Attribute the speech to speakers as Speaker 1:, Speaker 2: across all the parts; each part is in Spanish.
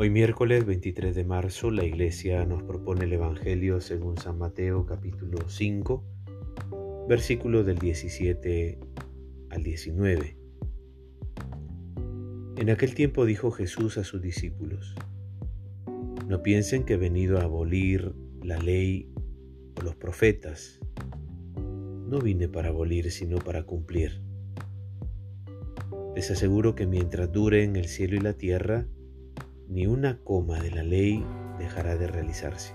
Speaker 1: Hoy miércoles 23 de marzo la iglesia nos propone el Evangelio según San Mateo capítulo 5, versículos del 17 al 19. En aquel tiempo dijo Jesús a sus discípulos, no piensen que he venido a abolir la ley o los profetas. No vine para abolir, sino para cumplir. Les aseguro que mientras duren el cielo y la tierra, ni una coma de la ley dejará de realizarse.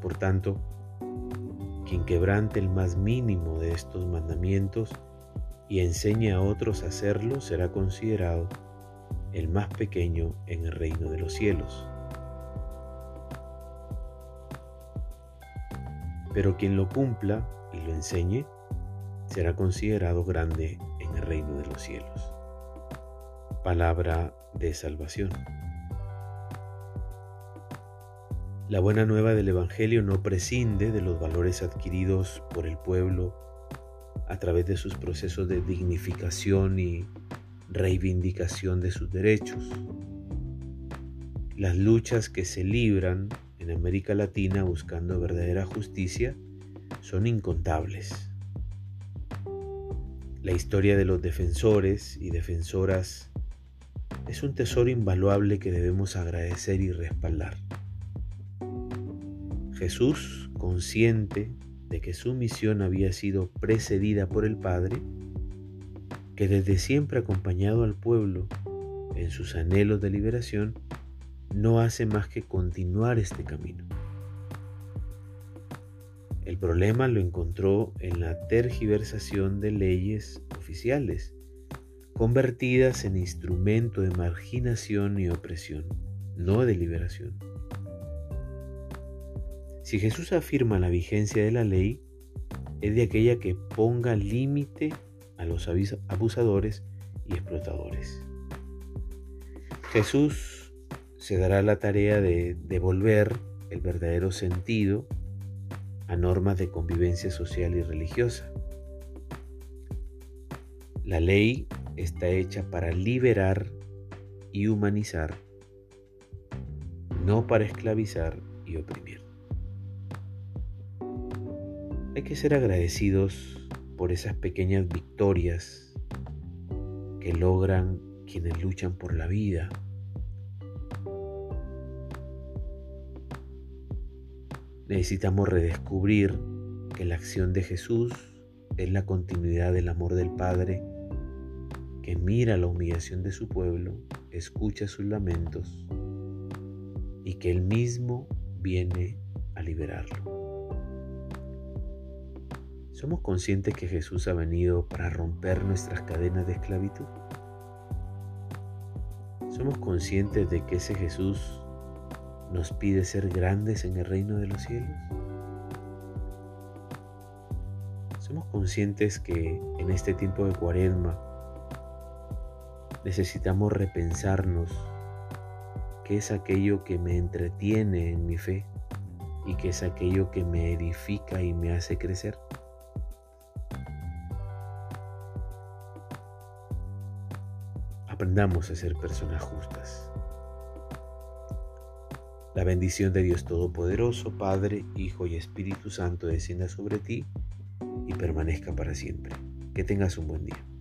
Speaker 1: Por tanto, quien quebrante el más mínimo de estos mandamientos y enseñe a otros a hacerlo será considerado el más pequeño en el reino de los cielos. Pero quien lo cumpla y lo enseñe será considerado grande en el reino de los cielos. Palabra de salvación. La buena nueva del Evangelio no prescinde de los valores adquiridos por el pueblo a través de sus procesos de dignificación y reivindicación de sus derechos. Las luchas que se libran en América Latina buscando verdadera justicia son incontables. La historia de los defensores y defensoras es un tesoro invaluable que debemos agradecer y respaldar. Jesús, consciente de que su misión había sido precedida por el Padre, que desde siempre ha acompañado al pueblo en sus anhelos de liberación, no hace más que continuar este camino. El problema lo encontró en la tergiversación de leyes oficiales convertidas en instrumento de marginación y opresión, no de liberación. Si Jesús afirma la vigencia de la ley, es de aquella que ponga límite a los abusadores y explotadores. Jesús se dará la tarea de devolver el verdadero sentido a normas de convivencia social y religiosa. La ley está hecha para liberar y humanizar, no para esclavizar y oprimir. Hay que ser agradecidos por esas pequeñas victorias que logran quienes luchan por la vida. Necesitamos redescubrir que la acción de Jesús es la continuidad del amor del Padre que mira la humillación de su pueblo, escucha sus lamentos y que Él mismo viene a liberarlo. ¿Somos conscientes que Jesús ha venido para romper nuestras cadenas de esclavitud? ¿Somos conscientes de que ese Jesús nos pide ser grandes en el reino de los cielos? ¿Somos conscientes que en este tiempo de cuaresma necesitamos repensarnos qué es aquello que me entretiene en mi fe y qué es aquello que me edifica y me hace crecer. Aprendamos a ser personas justas. La bendición de Dios Todopoderoso, Padre, Hijo y Espíritu Santo descienda sobre ti y permanezca para siempre. Que tengas un buen día.